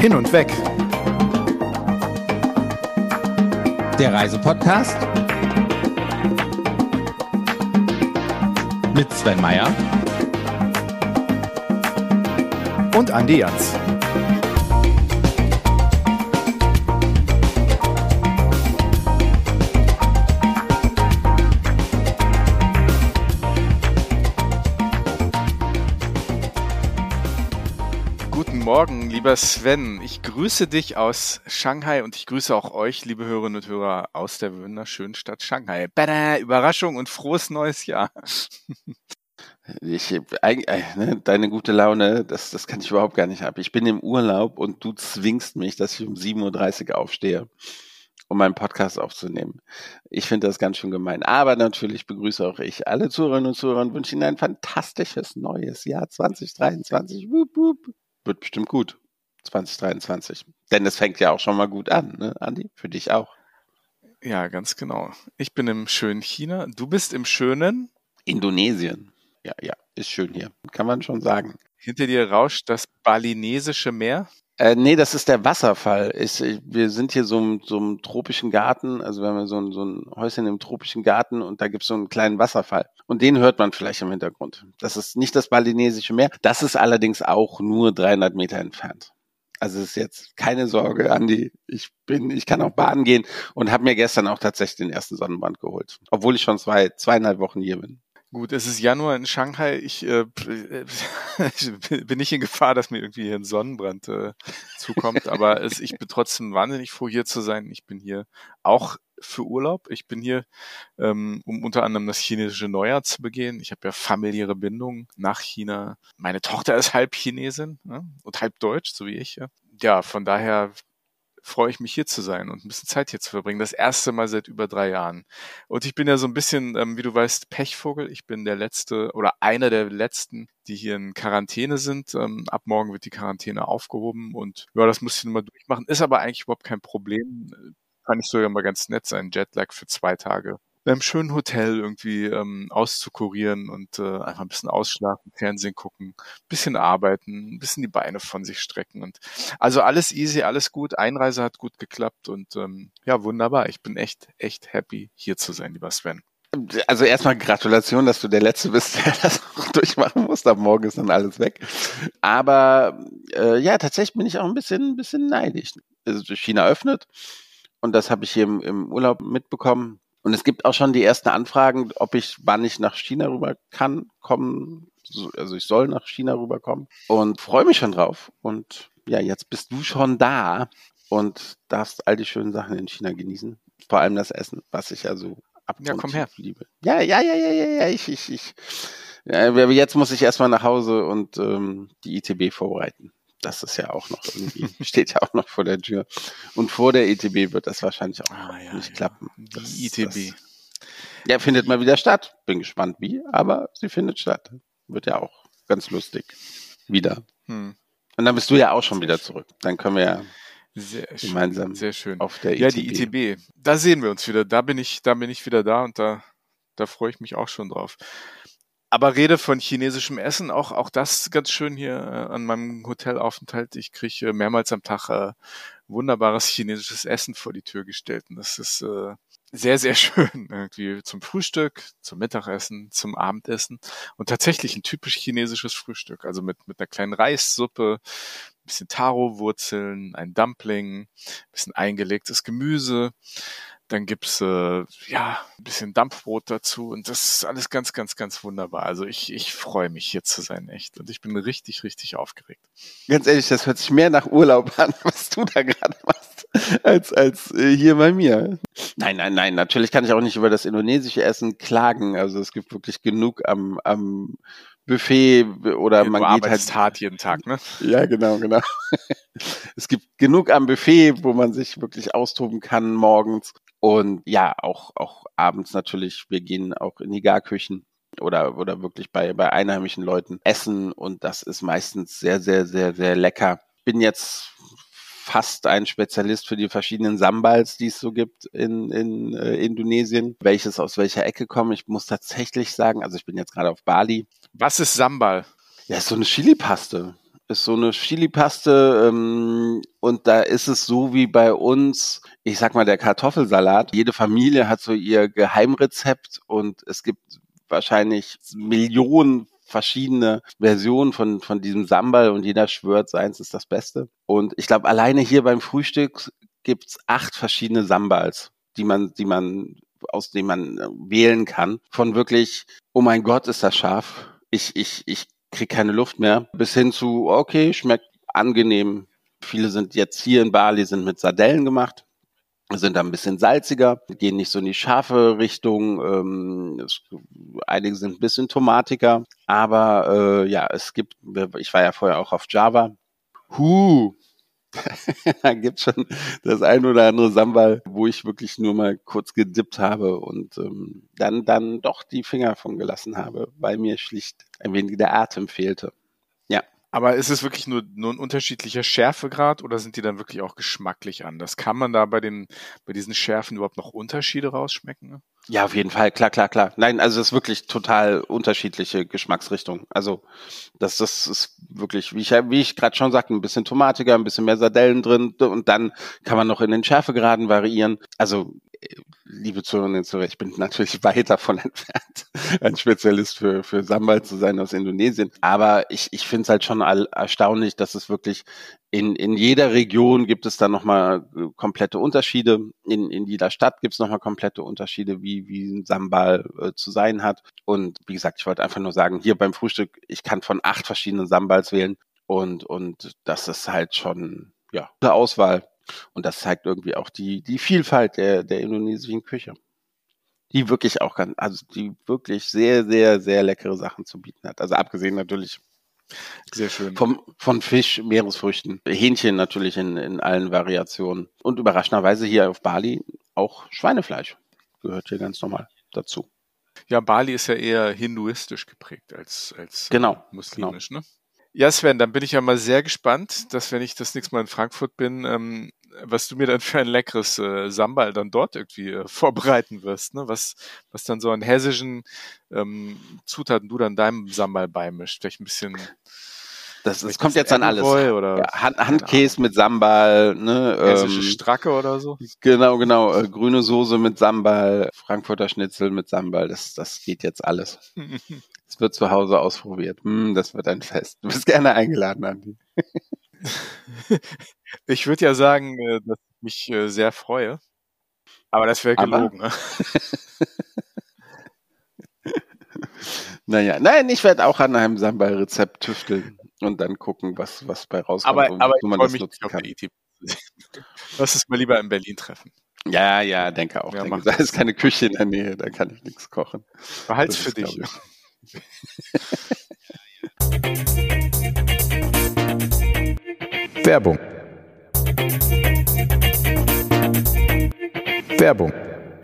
Hin und weg. Der Reisepodcast mit Sven Meyer Und Andi Jans. Lieber Sven. Ich grüße dich aus Shanghai und ich grüße auch euch, liebe Hörerinnen und Hörer aus der wunderschönen Stadt Shanghai. Bada, Überraschung und frohes neues Jahr. Ich, eig- äh, ne, deine gute Laune, das, das kann ich überhaupt gar nicht haben. Ich bin im Urlaub und du zwingst mich, dass ich um 7.30 Uhr aufstehe, um meinen Podcast aufzunehmen. Ich finde das ganz schön gemein. Aber natürlich begrüße auch ich alle Zuhörerinnen und Zuhörer und wünsche Ihnen ein fantastisches neues Jahr 2023. Wup, wup. Wird bestimmt gut. 2023. Denn es fängt ja auch schon mal gut an, ne, Andi? Für dich auch. Ja, ganz genau. Ich bin im schönen China. Du bist im schönen. Indonesien. Ja, ja, ist schön hier. Kann man schon sagen. Hinter dir rauscht das balinesische Meer. Äh, nee, das ist der Wasserfall. Ich, ich, wir sind hier so im, so tropischen Garten, also wir haben so ein, so ein Häuschen im tropischen Garten und da gibt's so einen kleinen Wasserfall. Und den hört man vielleicht im Hintergrund. Das ist nicht das balinesische Meer. Das ist allerdings auch nur 300 Meter entfernt. Also es ist jetzt keine Sorge, Andi. Ich bin, ich kann auch baden gehen und habe mir gestern auch tatsächlich den ersten Sonnenbrand geholt, obwohl ich schon zwei, zweieinhalb Wochen hier bin. Gut, es ist Januar in Shanghai. Ich äh, bin nicht in Gefahr, dass mir irgendwie hier ein Sonnenbrand äh, zukommt, aber es, ich bin trotzdem wahnsinnig froh, hier zu sein. Ich bin hier auch für Urlaub. Ich bin hier, ähm, um unter anderem das chinesische Neujahr zu begehen. Ich habe ja familiäre Bindungen nach China. Meine Tochter ist halb Chinesin ne? und halb Deutsch, so wie ich. Ja, ja von daher freue ich mich hier zu sein und ein bisschen Zeit hier zu verbringen. Das erste Mal seit über drei Jahren. Und ich bin ja so ein bisschen, ähm, wie du weißt, Pechvogel. Ich bin der letzte oder einer der letzten, die hier in Quarantäne sind. Ähm, ab morgen wird die Quarantäne aufgehoben und ja, das muss ich nochmal durchmachen. Ist aber eigentlich überhaupt kein Problem. Kann ich sogar mal ganz nett sein. Jetlag für zwei Tage einem schönen Hotel irgendwie ähm, auszukurieren und äh, einfach ein bisschen ausschlafen, Fernsehen gucken, bisschen arbeiten, ein bisschen die Beine von sich strecken und also alles easy, alles gut. Einreise hat gut geklappt und ähm, ja wunderbar. Ich bin echt echt happy hier zu sein, lieber Sven. Also erstmal Gratulation, dass du der Letzte bist, der das durchmachen muss. Ab morgen ist dann alles weg. Aber äh, ja, tatsächlich bin ich auch ein bisschen, ein bisschen neidisch. Also China öffnet und das habe ich hier im, im Urlaub mitbekommen. Und es gibt auch schon die ersten Anfragen, ob ich, wann ich nach China rüber kann, kommen. Also ich soll nach China rüberkommen und freue mich schon drauf. Und ja, jetzt bist du schon da und darfst all die schönen Sachen in China genießen. Vor allem das Essen, was ich also Ja, komm her. liebe. Ja, ja, ja, ja, ja, ja, ich, ich, ich. Ja, jetzt muss ich erstmal nach Hause und ähm, die ITB vorbereiten. Das ist ja auch noch irgendwie, steht ja auch noch vor der Tür. Und vor der ITB wird das wahrscheinlich auch Ah, ja, nicht ja. klappen. Die Das- ITB. Das, ja, findet mal wieder statt. Bin gespannt wie, aber sie findet statt. Wird ja auch ganz lustig. Wieder. Hm. Und dann bist du ja auch schon wieder zurück. Dann können wir ja Sehr schön. gemeinsam Sehr schön. auf der Ja, ITB. die ITB. Da sehen wir uns wieder. Da bin ich, da bin ich wieder da und da, da freue ich mich auch schon drauf. Aber Rede von chinesischem Essen, auch, auch das ganz schön hier äh, an meinem Hotelaufenthalt. Ich kriege äh, mehrmals am Tag äh, wunderbares chinesisches Essen vor die Tür gestellt. Und das ist äh, sehr, sehr schön. Irgendwie zum Frühstück, zum Mittagessen, zum Abendessen. Und tatsächlich ein typisch chinesisches Frühstück. Also mit, mit einer kleinen Reissuppe, ein bisschen Taro-Wurzeln, ein Dumpling, ein bisschen eingelegtes Gemüse. Dann gibt's äh, ja ein bisschen Dampfbrot dazu und das ist alles ganz, ganz, ganz wunderbar. Also ich, ich freue mich hier zu sein, echt. Und ich bin richtig, richtig aufgeregt. Ganz ehrlich, das hört sich mehr nach Urlaub an, was du da gerade machst, als, als äh, hier bei mir. Nein, nein, nein, natürlich kann ich auch nicht über das indonesische Essen klagen. Also es gibt wirklich genug am, am Buffet oder du man geht halt. hart jeden Tag, ne? Ja, genau, genau. Es gibt genug am Buffet, wo man sich wirklich austoben kann morgens. Und ja, auch, auch abends natürlich. Wir gehen auch in die Garküchen oder, oder wirklich bei, bei einheimischen Leuten essen. Und das ist meistens sehr, sehr, sehr, sehr lecker. Bin jetzt fast ein Spezialist für die verschiedenen Sambals, die es so gibt in, in äh, Indonesien, welches aus welcher Ecke kommen. Ich muss tatsächlich sagen, also ich bin jetzt gerade auf Bali. Was ist Sambal? Ja, ist so eine Chili-Paste. Ist so eine Chili-Paste ähm, und da ist es so wie bei uns, ich sag mal, der Kartoffelsalat. Jede Familie hat so ihr Geheimrezept und es gibt wahrscheinlich Millionen verschiedene Versionen von, von diesem Sambal und jeder schwört, seins ist das Beste. Und ich glaube, alleine hier beim Frühstück gibt's acht verschiedene Sambals, die man, die man, aus denen man äh, wählen kann. Von wirklich, oh mein Gott, ist das scharf. Ich, ich, ich krieg keine Luft mehr. Bis hin zu, okay, schmeckt angenehm. Viele sind jetzt hier in Bali, sind mit Sardellen gemacht sind da ein bisschen salziger, gehen nicht so in die scharfe Richtung. Ähm, es, einige sind ein bisschen tomatiger, aber äh, ja, es gibt, ich war ja vorher auch auf Java. Huh, da gibt's schon das ein oder andere Sambal, wo ich wirklich nur mal kurz gedippt habe und ähm, dann dann doch die Finger von gelassen habe, weil mir schlicht ein wenig der Atem fehlte. Aber ist es wirklich nur, nur ein unterschiedlicher Schärfegrad oder sind die dann wirklich auch geschmacklich anders? Kann man da bei den, bei diesen Schärfen überhaupt noch Unterschiede rausschmecken? Ja, auf jeden Fall, klar, klar, klar. Nein, also es ist wirklich total unterschiedliche Geschmacksrichtungen. Also das, das ist wirklich, wie ich, wie ich gerade schon sagte, ein bisschen tomatiger, ein bisschen mehr Sardellen drin und dann kann man noch in den Schärfegraden variieren. Also liebe Zuhörerinnen und Zuhörer, ich bin natürlich weit davon entfernt, ein Spezialist für, für Sambal zu sein aus Indonesien. Aber ich, ich finde es halt schon erstaunlich, dass es wirklich in, in jeder Region gibt es da nochmal äh, komplette Unterschiede. In, in jeder Stadt gibt es nochmal komplette Unterschiede, wie, wie ein Sambal äh, zu sein hat. Und wie gesagt, ich wollte einfach nur sagen, hier beim Frühstück, ich kann von acht verschiedenen Sambals wählen. Und, und das ist halt schon, ja, eine Auswahl und das zeigt irgendwie auch die, die Vielfalt der, der indonesischen Küche. Die wirklich auch ganz, also die wirklich sehr, sehr, sehr leckere Sachen zu bieten hat. Also abgesehen natürlich sehr schön. Vom, von Fisch, Meeresfrüchten, Hähnchen natürlich in, in allen Variationen. Und überraschenderweise hier auf Bali auch Schweinefleisch gehört hier ganz normal dazu. Ja, Bali ist ja eher hinduistisch geprägt als, als genau, muslimisch, genau. ne? Ja, Sven, dann bin ich ja mal sehr gespannt, dass wenn ich das nächste Mal in Frankfurt bin, ähm, was du mir dann für ein leckeres äh, Sambal dann dort irgendwie äh, vorbereiten wirst, ne? Was, was dann so an hessischen ähm, Zutaten du dann deinem Sambal beimischt. Vielleicht ein bisschen. Das, das kommt jetzt an alles. Oder ja, Hand, Handkäse mit Sambal, ne? Hessische ähm, Stracke oder so. Genau, genau. Äh, grüne Soße mit Sambal, Frankfurter Schnitzel mit Sambal. Das, das geht jetzt alles. Es wird zu Hause ausprobiert. Hm, das wird ein Fest. Du bist gerne eingeladen, Andi. Ich würde ja sagen, äh, dass ich mich äh, sehr freue. Aber das wäre gelogen. Ne? naja, nein, ich werde auch an einem Sambal-Rezept tüfteln und dann gucken, was, was bei rauskommt aber, aber wo man das nutzen kann. Lass es mal lieber in Berlin treffen. Ja, ja, denke auch. Ja, denke, da ist keine Küche in der Nähe, da kann ich nichts kochen. Behalt's für dich. Werbung. Werbung.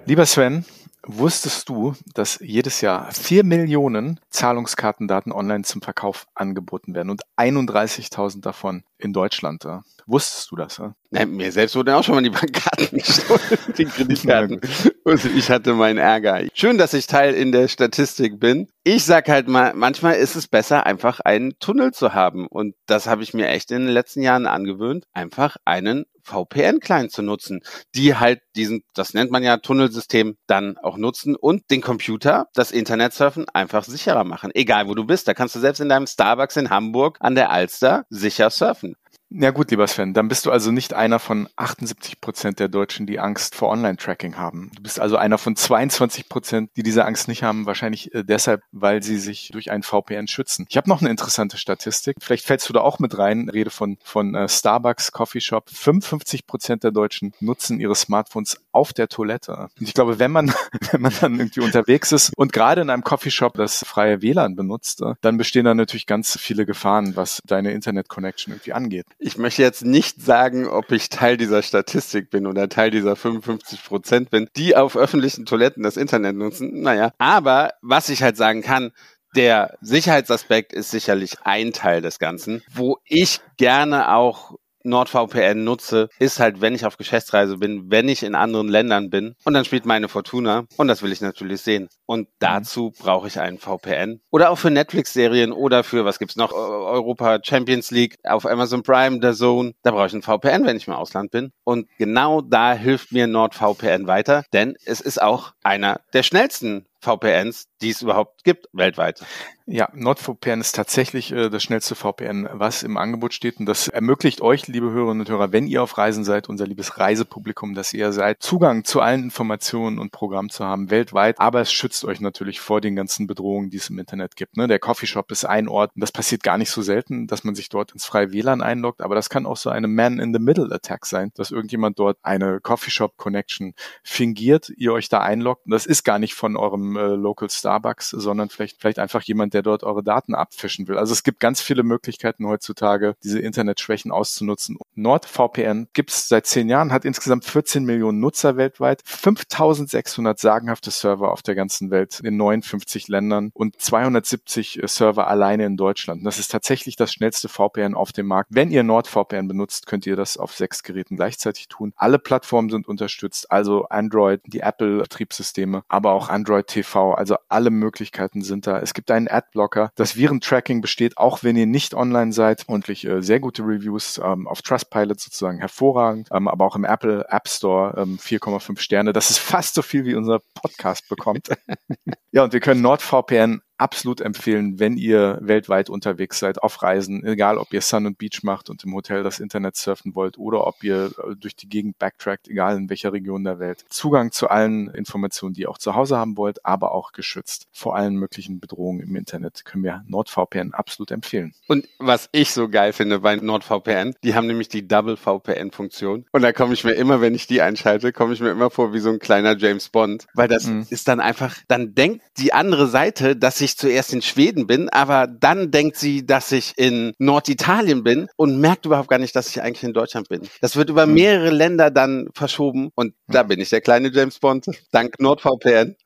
Lieber Sven, wusstest du, dass jedes Jahr vier Millionen Zahlungskartendaten online zum Verkauf angeboten werden und 31.000 davon in Deutschland? Wusstest du das? Ja? Ja, mir selbst wurden auch schon mal die Bankkarten gestohlen, die Kreditkarten. Und ich hatte meinen Ärger. Schön, dass ich Teil in der Statistik bin. Ich sag halt mal, manchmal ist es besser, einfach einen Tunnel zu haben. Und das habe ich mir echt in den letzten Jahren angewöhnt, einfach einen VPN-Client zu nutzen, die halt diesen, das nennt man ja Tunnelsystem, dann auch nutzen und den Computer, das Internetsurfen einfach sicherer machen. Egal wo du bist, da kannst du selbst in deinem Starbucks in Hamburg an der Alster sicher surfen. treffen. Ja gut, lieber Sven, dann bist du also nicht einer von 78 Prozent der Deutschen, die Angst vor Online-Tracking haben. Du bist also einer von 22 Prozent, die diese Angst nicht haben, wahrscheinlich äh, deshalb, weil sie sich durch ein VPN schützen. Ich habe noch eine interessante Statistik. Vielleicht fällst du da auch mit rein. Rede von, von äh, Starbucks, Coffee Shop. 55 Prozent der Deutschen nutzen ihre Smartphones auf der Toilette. Und ich glaube, wenn man, wenn man dann irgendwie unterwegs ist und gerade in einem Coffee Shop das freie WLAN benutzt, äh, dann bestehen da natürlich ganz viele Gefahren, was deine Internet-Connection irgendwie angeht. Ich möchte jetzt nicht sagen, ob ich Teil dieser Statistik bin oder Teil dieser 55 Prozent bin, die auf öffentlichen Toiletten das Internet nutzen. Naja, aber was ich halt sagen kann, der Sicherheitsaspekt ist sicherlich ein Teil des Ganzen, wo ich gerne auch NordVPN nutze, ist halt, wenn ich auf Geschäftsreise bin, wenn ich in anderen Ländern bin und dann spielt meine Fortuna und das will ich natürlich sehen. Und dazu brauche ich einen VPN. Oder auch für Netflix-Serien oder für, was gibt's noch, Europa Champions League auf Amazon Prime, der Zone. Da brauche ich einen VPN, wenn ich im Ausland bin. Und genau da hilft mir NordVPN weiter, denn es ist auch einer der schnellsten VPNs, die es überhaupt gibt weltweit. Ja, NordVPN ist tatsächlich äh, das schnellste VPN, was im Angebot steht. Und das ermöglicht euch, liebe Hörerinnen und Hörer, wenn ihr auf Reisen seid, unser liebes Reisepublikum, dass ihr seid, Zugang zu allen Informationen und Programmen zu haben weltweit. Aber es schützt euch natürlich vor den ganzen Bedrohungen, die es im Internet gibt. Ne? Der Coffeeshop ist ein Ort. Und das passiert gar nicht so selten, dass man sich dort ins freie WLAN einloggt. Aber das kann auch so eine Man-in-the-Middle-Attack sein, dass irgendjemand dort eine Coffeeshop-Connection fingiert, ihr euch da einloggt. Und das ist gar nicht von eurem äh, Local Starbucks, sondern vielleicht, vielleicht einfach jemand, der dort eure Daten abfischen will. Also es gibt ganz viele Möglichkeiten heutzutage, diese Internetschwächen auszunutzen. NordVPN gibt es seit zehn Jahren, hat insgesamt 14 Millionen Nutzer weltweit, 5600 sagenhafte Server auf der ganzen Welt in 59 Ländern und 270 äh, Server alleine in Deutschland. Das ist tatsächlich das schnellste VPN auf dem Markt. Wenn ihr NordVPN benutzt, könnt ihr das auf sechs Geräten gleichzeitig tun. Alle Plattformen sind unterstützt, also Android, die Apple-Betriebssysteme, aber auch Android TV, also alle Möglichkeiten sind da. Es gibt einen Ad Adblocker. Das Virentracking besteht auch, wenn ihr nicht online seid. Und äh, sehr gute Reviews ähm, auf Trustpilot sozusagen hervorragend, ähm, aber auch im Apple App Store ähm, 4,5 Sterne. Das ist fast so viel, wie unser Podcast bekommt. ja, und wir können NordVPN absolut empfehlen, wenn ihr weltweit unterwegs seid, auf Reisen, egal ob ihr Sun und Beach macht und im Hotel das Internet surfen wollt oder ob ihr äh, durch die Gegend backtrackt, egal in welcher Region der Welt. Zugang zu allen Informationen, die ihr auch zu Hause haben wollt, aber auch geschützt vor allen möglichen Bedrohungen im Internet, können wir NordVPN absolut empfehlen. Und was ich so geil finde bei NordVPN, die haben nämlich die Double VPN-Funktion. Und da komme ich mir immer, wenn ich die einschalte, komme ich mir immer vor wie so ein kleiner James Bond, weil das mhm. ist dann einfach, dann denkt die andere Seite, dass ich ich zuerst in Schweden bin, aber dann denkt sie, dass ich in Norditalien bin und merkt überhaupt gar nicht, dass ich eigentlich in Deutschland bin. Das wird über hm. mehrere Länder dann verschoben und da bin ich der kleine James Bond, dank NordVPN.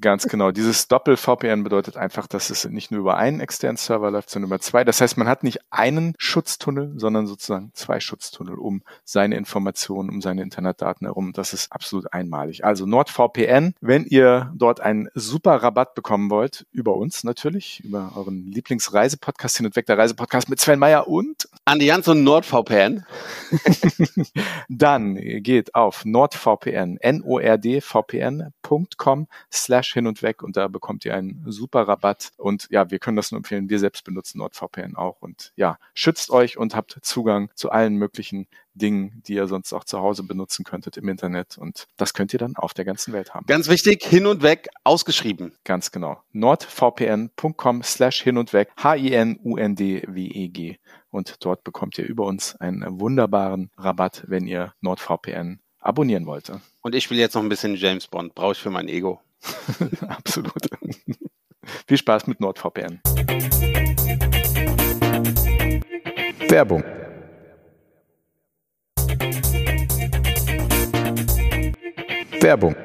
Ganz genau. Dieses Doppel-VPN bedeutet einfach, dass es nicht nur über einen externen Server läuft, sondern über zwei. Das heißt, man hat nicht einen Schutztunnel, sondern sozusagen zwei Schutztunnel um seine Informationen, um seine Internetdaten herum. Das ist absolut einmalig. Also NordVPN, wenn ihr dort einen super Rabatt bekommen wollt, über uns natürlich, über euren Lieblingsreisepodcast hin und weg, der Reisepodcast mit Sven Meyer und Andi Jans und NordVPN. Dann geht auf NordVPN, N-O-R-D-VPN.com slash slash hin und weg und da bekommt ihr einen super Rabatt. Und ja, wir können das nur empfehlen. Wir selbst benutzen NordVPN auch. Und ja, schützt euch und habt Zugang zu allen möglichen Dingen, die ihr sonst auch zu Hause benutzen könntet im Internet. Und das könnt ihr dann auf der ganzen Welt haben. Ganz wichtig, hin und weg ausgeschrieben. Ganz genau. nordvpn.com slash hin und weg. H-I-N-U-N-D-W-E-G. Und dort bekommt ihr über uns einen wunderbaren Rabatt, wenn ihr NordVPN abonnieren wollt. Und ich will jetzt noch ein bisschen James Bond. Brauche ich für mein Ego. Absolut. Viel Spaß mit NordVPN. Werbung. Werbung.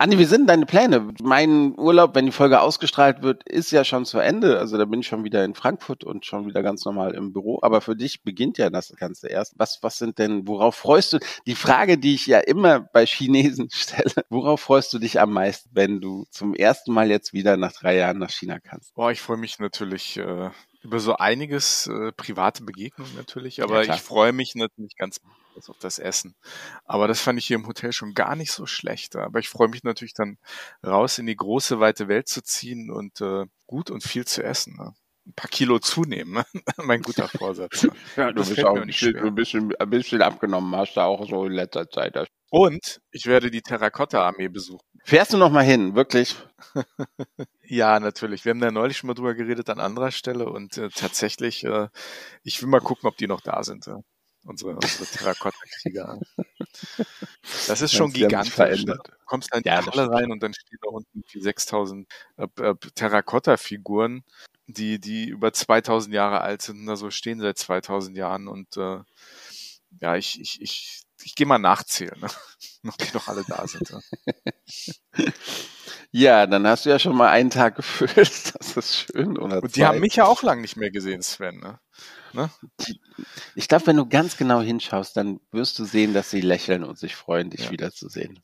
Andi, wie sind deine Pläne? Mein Urlaub, wenn die Folge ausgestrahlt wird, ist ja schon zu Ende. Also da bin ich schon wieder in Frankfurt und schon wieder ganz normal im Büro. Aber für dich beginnt ja das Ganze erst. Was, was sind denn, worauf freust du? Die Frage, die ich ja immer bei Chinesen stelle, worauf freust du dich am meisten, wenn du zum ersten Mal jetzt wieder nach drei Jahren nach China kannst? Boah, ich freue mich natürlich äh, über so einiges äh, private Begegnungen natürlich, aber ja, ich freue mich natürlich ganz auf das Essen. Aber das fand ich hier im Hotel schon gar nicht so schlecht. Aber ich freue mich natürlich dann raus in die große weite Welt zu ziehen und äh, gut und viel zu essen. Ne? Ein paar Kilo zunehmen, ne? mein guter Vorsatz. Ja, du das bist auch ein bisschen, ein bisschen abgenommen, hast du auch so in letzter Zeit. Und ich werde die Terrakotta-Armee besuchen. Fährst du noch mal hin, wirklich? ja, natürlich. Wir haben da neulich schon mal drüber geredet an anderer Stelle und äh, tatsächlich, äh, ich will mal gucken, ob die noch da sind. Ja. Unsere, unsere Terrakotta-Krieger. Das ist schon gigantisch. Ne? Du kommst dann in die ja, Halle rein und dann stehen da unten die 6000 äh, äh, Terrakotta-Figuren, die, die über 2000 Jahre alt sind und da so stehen seit 2000 Jahren und äh, ja, ich, ich, ich ich gehe mal nachzählen, ne? ob die noch alle da sind. Ne? Ja, dann hast du ja schon mal einen Tag gefüllt. Das ist schön. Oder Und die zwei. haben mich ja auch lange nicht mehr gesehen, Sven. Ne? Ne? Ich glaube, wenn du ganz genau hinschaust, dann wirst du sehen, dass sie lächeln und sich freuen, dich Ja. wiederzusehen.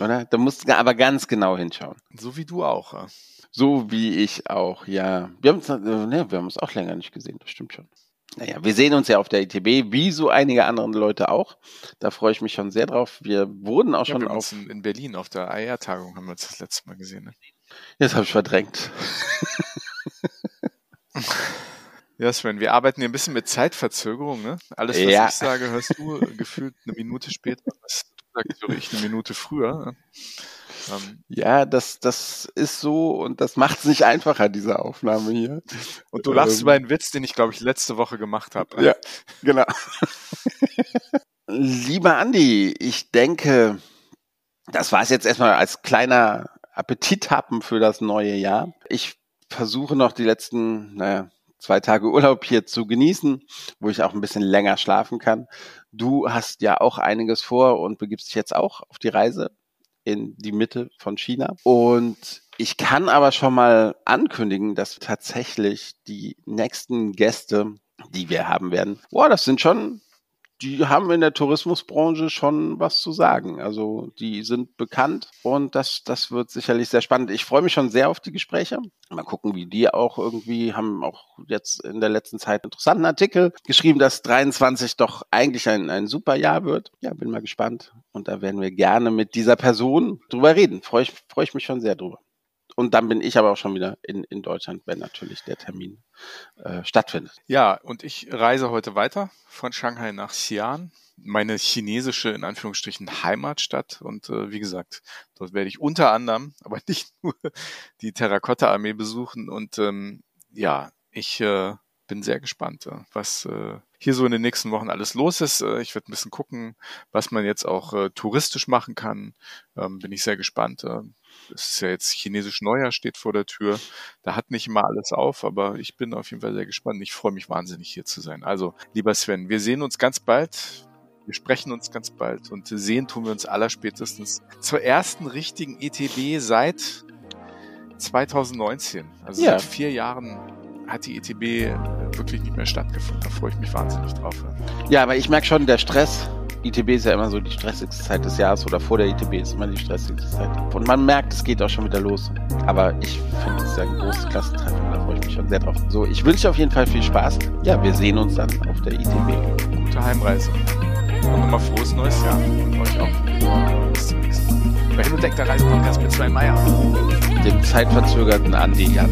Oder? Da musst du aber ganz genau hinschauen. So wie du auch. ja. So wie ich auch, ja. Wir haben uns, äh, ne, wir haben uns auch länger nicht gesehen, das stimmt schon. Naja, wir sehen uns ja auf der ITB, wie so einige andere Leute auch. Da freue ich mich schon sehr drauf. Wir wurden auch Ja, schon auf. in, in Berlin auf der AR-Tagung haben wir uns das letzte Mal gesehen. Ne? Jetzt habe ich verdrängt. Ja, Sven, wir arbeiten hier ein bisschen mit Zeitverzögerung. Ne? Alles, was Ja. ich sage, hörst du gefühlt eine Minute später. Was du sagst, höre ich eine Minute früher. Ähm, Ja, das, das ist so und das macht es nicht einfacher, diese Aufnahme hier. und du lachst Ähm, über einen Witz, den ich, glaube ich, letzte Woche gemacht habe. Ja, genau. Lieber Andi, ich denke, das war es jetzt erstmal als kleiner Appetithappen für das neue Jahr. Ich versuche noch die letzten naja, zwei Tage Urlaub hier zu genießen, wo ich auch ein bisschen länger schlafen kann. Du hast ja auch einiges vor und begibst dich jetzt auch auf die Reise in die Mitte von China. Und ich kann aber schon mal ankündigen, dass tatsächlich die nächsten Gäste, die wir haben werden, boah, das sind schon, die haben in der Tourismusbranche schon was zu sagen. Also die sind bekannt und das, das wird sicherlich sehr spannend. Ich freue mich schon sehr auf die Gespräche. Mal gucken, wie die auch irgendwie haben auch jetzt in der letzten Zeit einen interessanten Artikel geschrieben, dass 23 doch eigentlich ein, ein super Jahr wird. Ja, bin mal gespannt. Und da werden wir gerne mit dieser Person drüber reden. Freue ich, freue ich mich schon sehr drüber. Und dann bin ich aber auch schon wieder in, in Deutschland, wenn natürlich der Termin äh, stattfindet. Ja, und ich reise heute weiter von Shanghai nach Xi'an, meine chinesische, in Anführungsstrichen, Heimatstadt. Und äh, wie gesagt, dort werde ich unter anderem, aber nicht nur, die Terrakotta-Armee besuchen. Und ähm, ja, ich äh, bin sehr gespannt, äh, was äh, hier so in den nächsten Wochen alles los ist. Äh, ich werde ein bisschen gucken, was man jetzt auch äh, touristisch machen kann. Ähm, bin ich sehr gespannt. Es ist ja jetzt chinesisch Neujahr steht vor der Tür. Da hat nicht immer alles auf, aber ich bin auf jeden Fall sehr gespannt. Ich freue mich wahnsinnig hier zu sein. Also, lieber Sven, wir sehen uns ganz bald. Wir sprechen uns ganz bald und sehen tun wir uns allerspätestens zur ersten richtigen ETB seit 2019. Also Ja. seit vier Jahren hat die ETB wirklich nicht mehr stattgefunden. Da freue ich mich wahnsinnig drauf. Ja, aber ich merke schon, der Stress. ITB ist ja immer so die stressigste Zeit des Jahres oder vor der ITB ist immer die stressigste Zeit. Und man merkt, es geht auch schon wieder los. Aber ich finde es ist ein großes Klassentreffen und da freue ich mich schon sehr drauf. So, ich wünsche auf jeden Fall viel Spaß. Ja, wir sehen uns dann auf der ITB. Gute Heimreise. Und nochmal frohes neues Jahr. Und euch auch. Bis zum nächsten Mal. Bei Hin und Deck, der Reisepodcast mit zwei Meier. Dem zeitverzögerten Andi Jan.